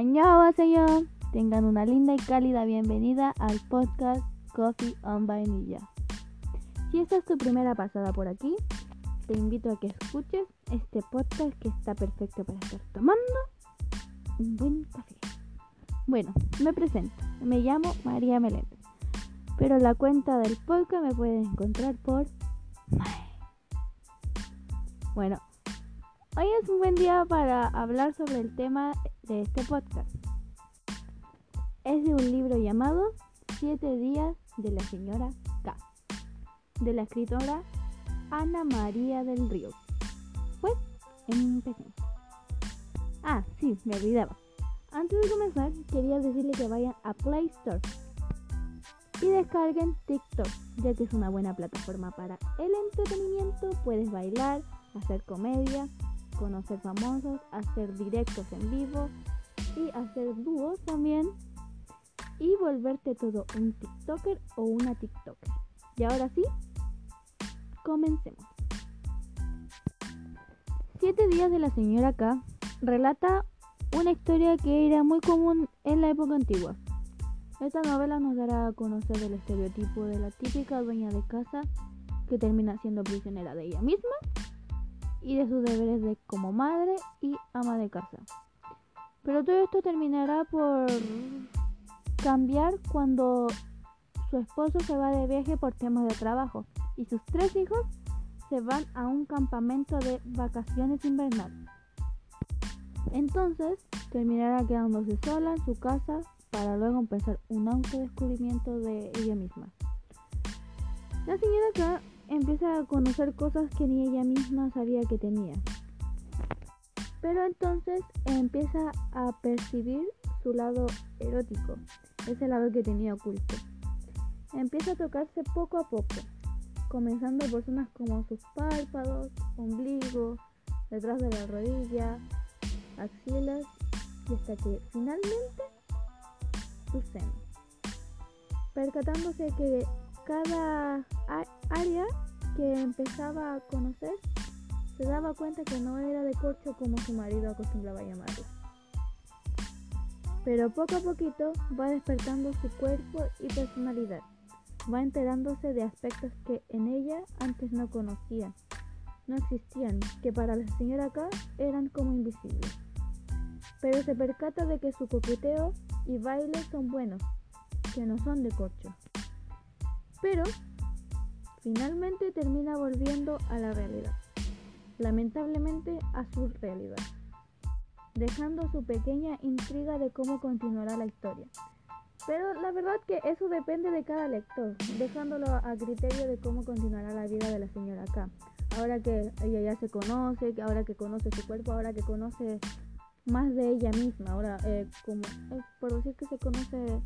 Annyeonghaseyo. Tengan una linda y cálida bienvenida al podcast Coffee on Vainilla. Si esta es tu primera pasada por aquí, te invito a que escuches este podcast que está perfecto para estar tomando un buen café. Bueno, me presento. Me llamo María Meléndez. Pero la cuenta del podcast me puedes encontrar por Mae. Bueno, hoy es un buen día para hablar sobre el tema de este podcast. Es de un libro llamado Siete días de la señora K, de la escritora Ana María del Río. Pues, empecemos. Ah, sí, me olvidaba. Antes de comenzar, quería decirle que vayan a Play Store y descarguen TikTok, ya que es una buena plataforma para el entretenimiento. Puedes bailar, hacer comedia, conocer famosos, hacer directos en vivo y hacer dúos también y volverte todo un TikToker o una TikToker. Y ahora sí, comencemos. Siete días de la señora K relata una historia que era muy común en la época antigua. Esta novela nos dará a conocer el estereotipo de la típica dueña de casa que termina siendo prisionera de ella misma y de sus deberes de como madre y ama de casa. Pero todo esto terminará por cambiar cuando su esposo se va de viaje por temas de trabajo y sus tres hijos se van a un campamento de vacaciones invernales. Entonces terminará quedándose sola en su casa para luego empezar un autodescubrimiento de ella misma. La señora empieza a conocer cosas que ni ella misma sabía que tenía. Pero entonces empieza a percibir su lado erótico, ese lado que tenía oculto. Empieza a tocarse poco a poco, comenzando por zonas como sus párpados, ombligo, detrás de la rodilla, axilas y hasta que finalmente sus senos. Percatándose que cada área que empezaba a conocer se daba cuenta que no era de corcho como su marido acostumbraba a llamarlo. Pero poco a poquito va despertando su cuerpo y personalidad. Va enterándose de aspectos que en ella antes no conocía, no existían, que para la señora K eran como invisibles. Pero se percata de que su coqueteo y baile son buenos, que no son de corcho. Pero finalmente termina volviendo a la realidad, lamentablemente a su realidad, dejando su pequeña intriga de cómo continuará la historia. Pero la verdad que eso depende de cada lector, dejándolo a criterio de cómo continuará la vida de la señora K. Ahora que ella ya se conoce, que ahora que conoce su cuerpo, ahora que conoce más de ella misma, ahora eh, como eh, por decir que se conoce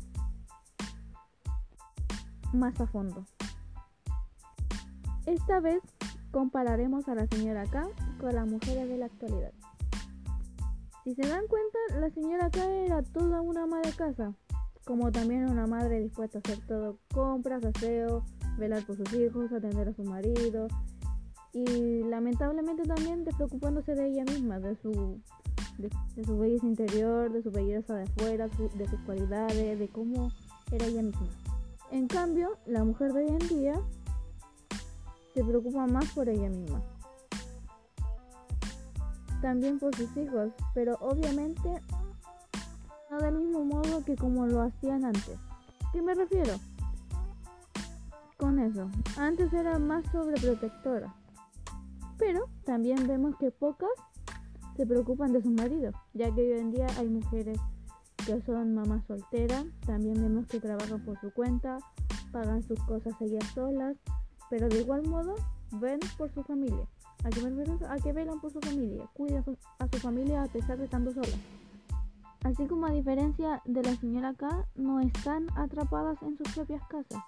más a fondo. Esta vez compararemos a la señora K con las mujeres de la actualidad. Si se dan cuenta, la señora K era toda una ama de casa, como también una madre dispuesta a hacer todo, compras, aseo, velar por sus hijos, atender a su marido y lamentablemente también despreocupándose de ella misma, de su, de, su belleza interior, de su belleza de afuera, de sus cualidades, de cómo era ella misma. En cambio, la mujer de hoy en día se preocupa más por ella misma. También por sus hijos, pero obviamente no del mismo modo que como lo hacían antes. ¿Qué me refiero? Con eso, antes era más sobreprotectora, pero también vemos que pocas se preocupan de sus maridos, ya que hoy en día hay mujeres que son mamás solteras, también vemos que trabajan por su cuenta, pagan sus cosas ellas solas, pero de igual modo ven por su familia. ¿A qué, a que velan por su familia, cuidan a su familia a pesar de estando solas. Así como a diferencia de la señora K, no están atrapadas en sus propias casas.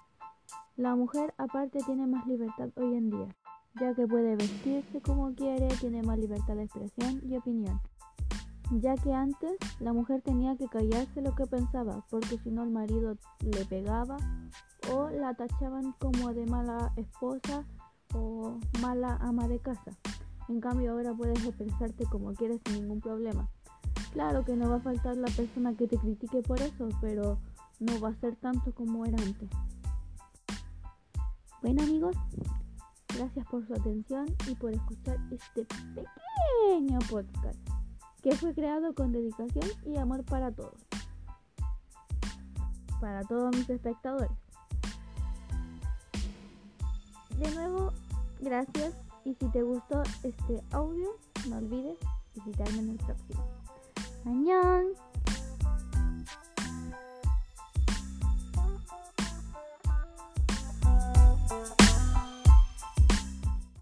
La mujer aparte tiene más libertad hoy en día, ya que puede vestirse como quiere, tiene más libertad de expresión y opinión ya que antes la mujer tenía que callarse lo que pensaba, porque si no el marido le pegaba o la tachaban como de mala esposa o mala ama de casa. En cambio ahora puedes expresarte como quieres sin ningún problema. Claro que no va a faltar la persona que te critique por eso, pero no va a ser tanto como era antes. Bueno amigos, gracias por su atención y por escuchar este pequeño podcast que fue creado con dedicación y amor para todos. Para todos mis espectadores. De nuevo, gracias y si te gustó este audio, no olvides visitarme en el próximo. ¡Añón!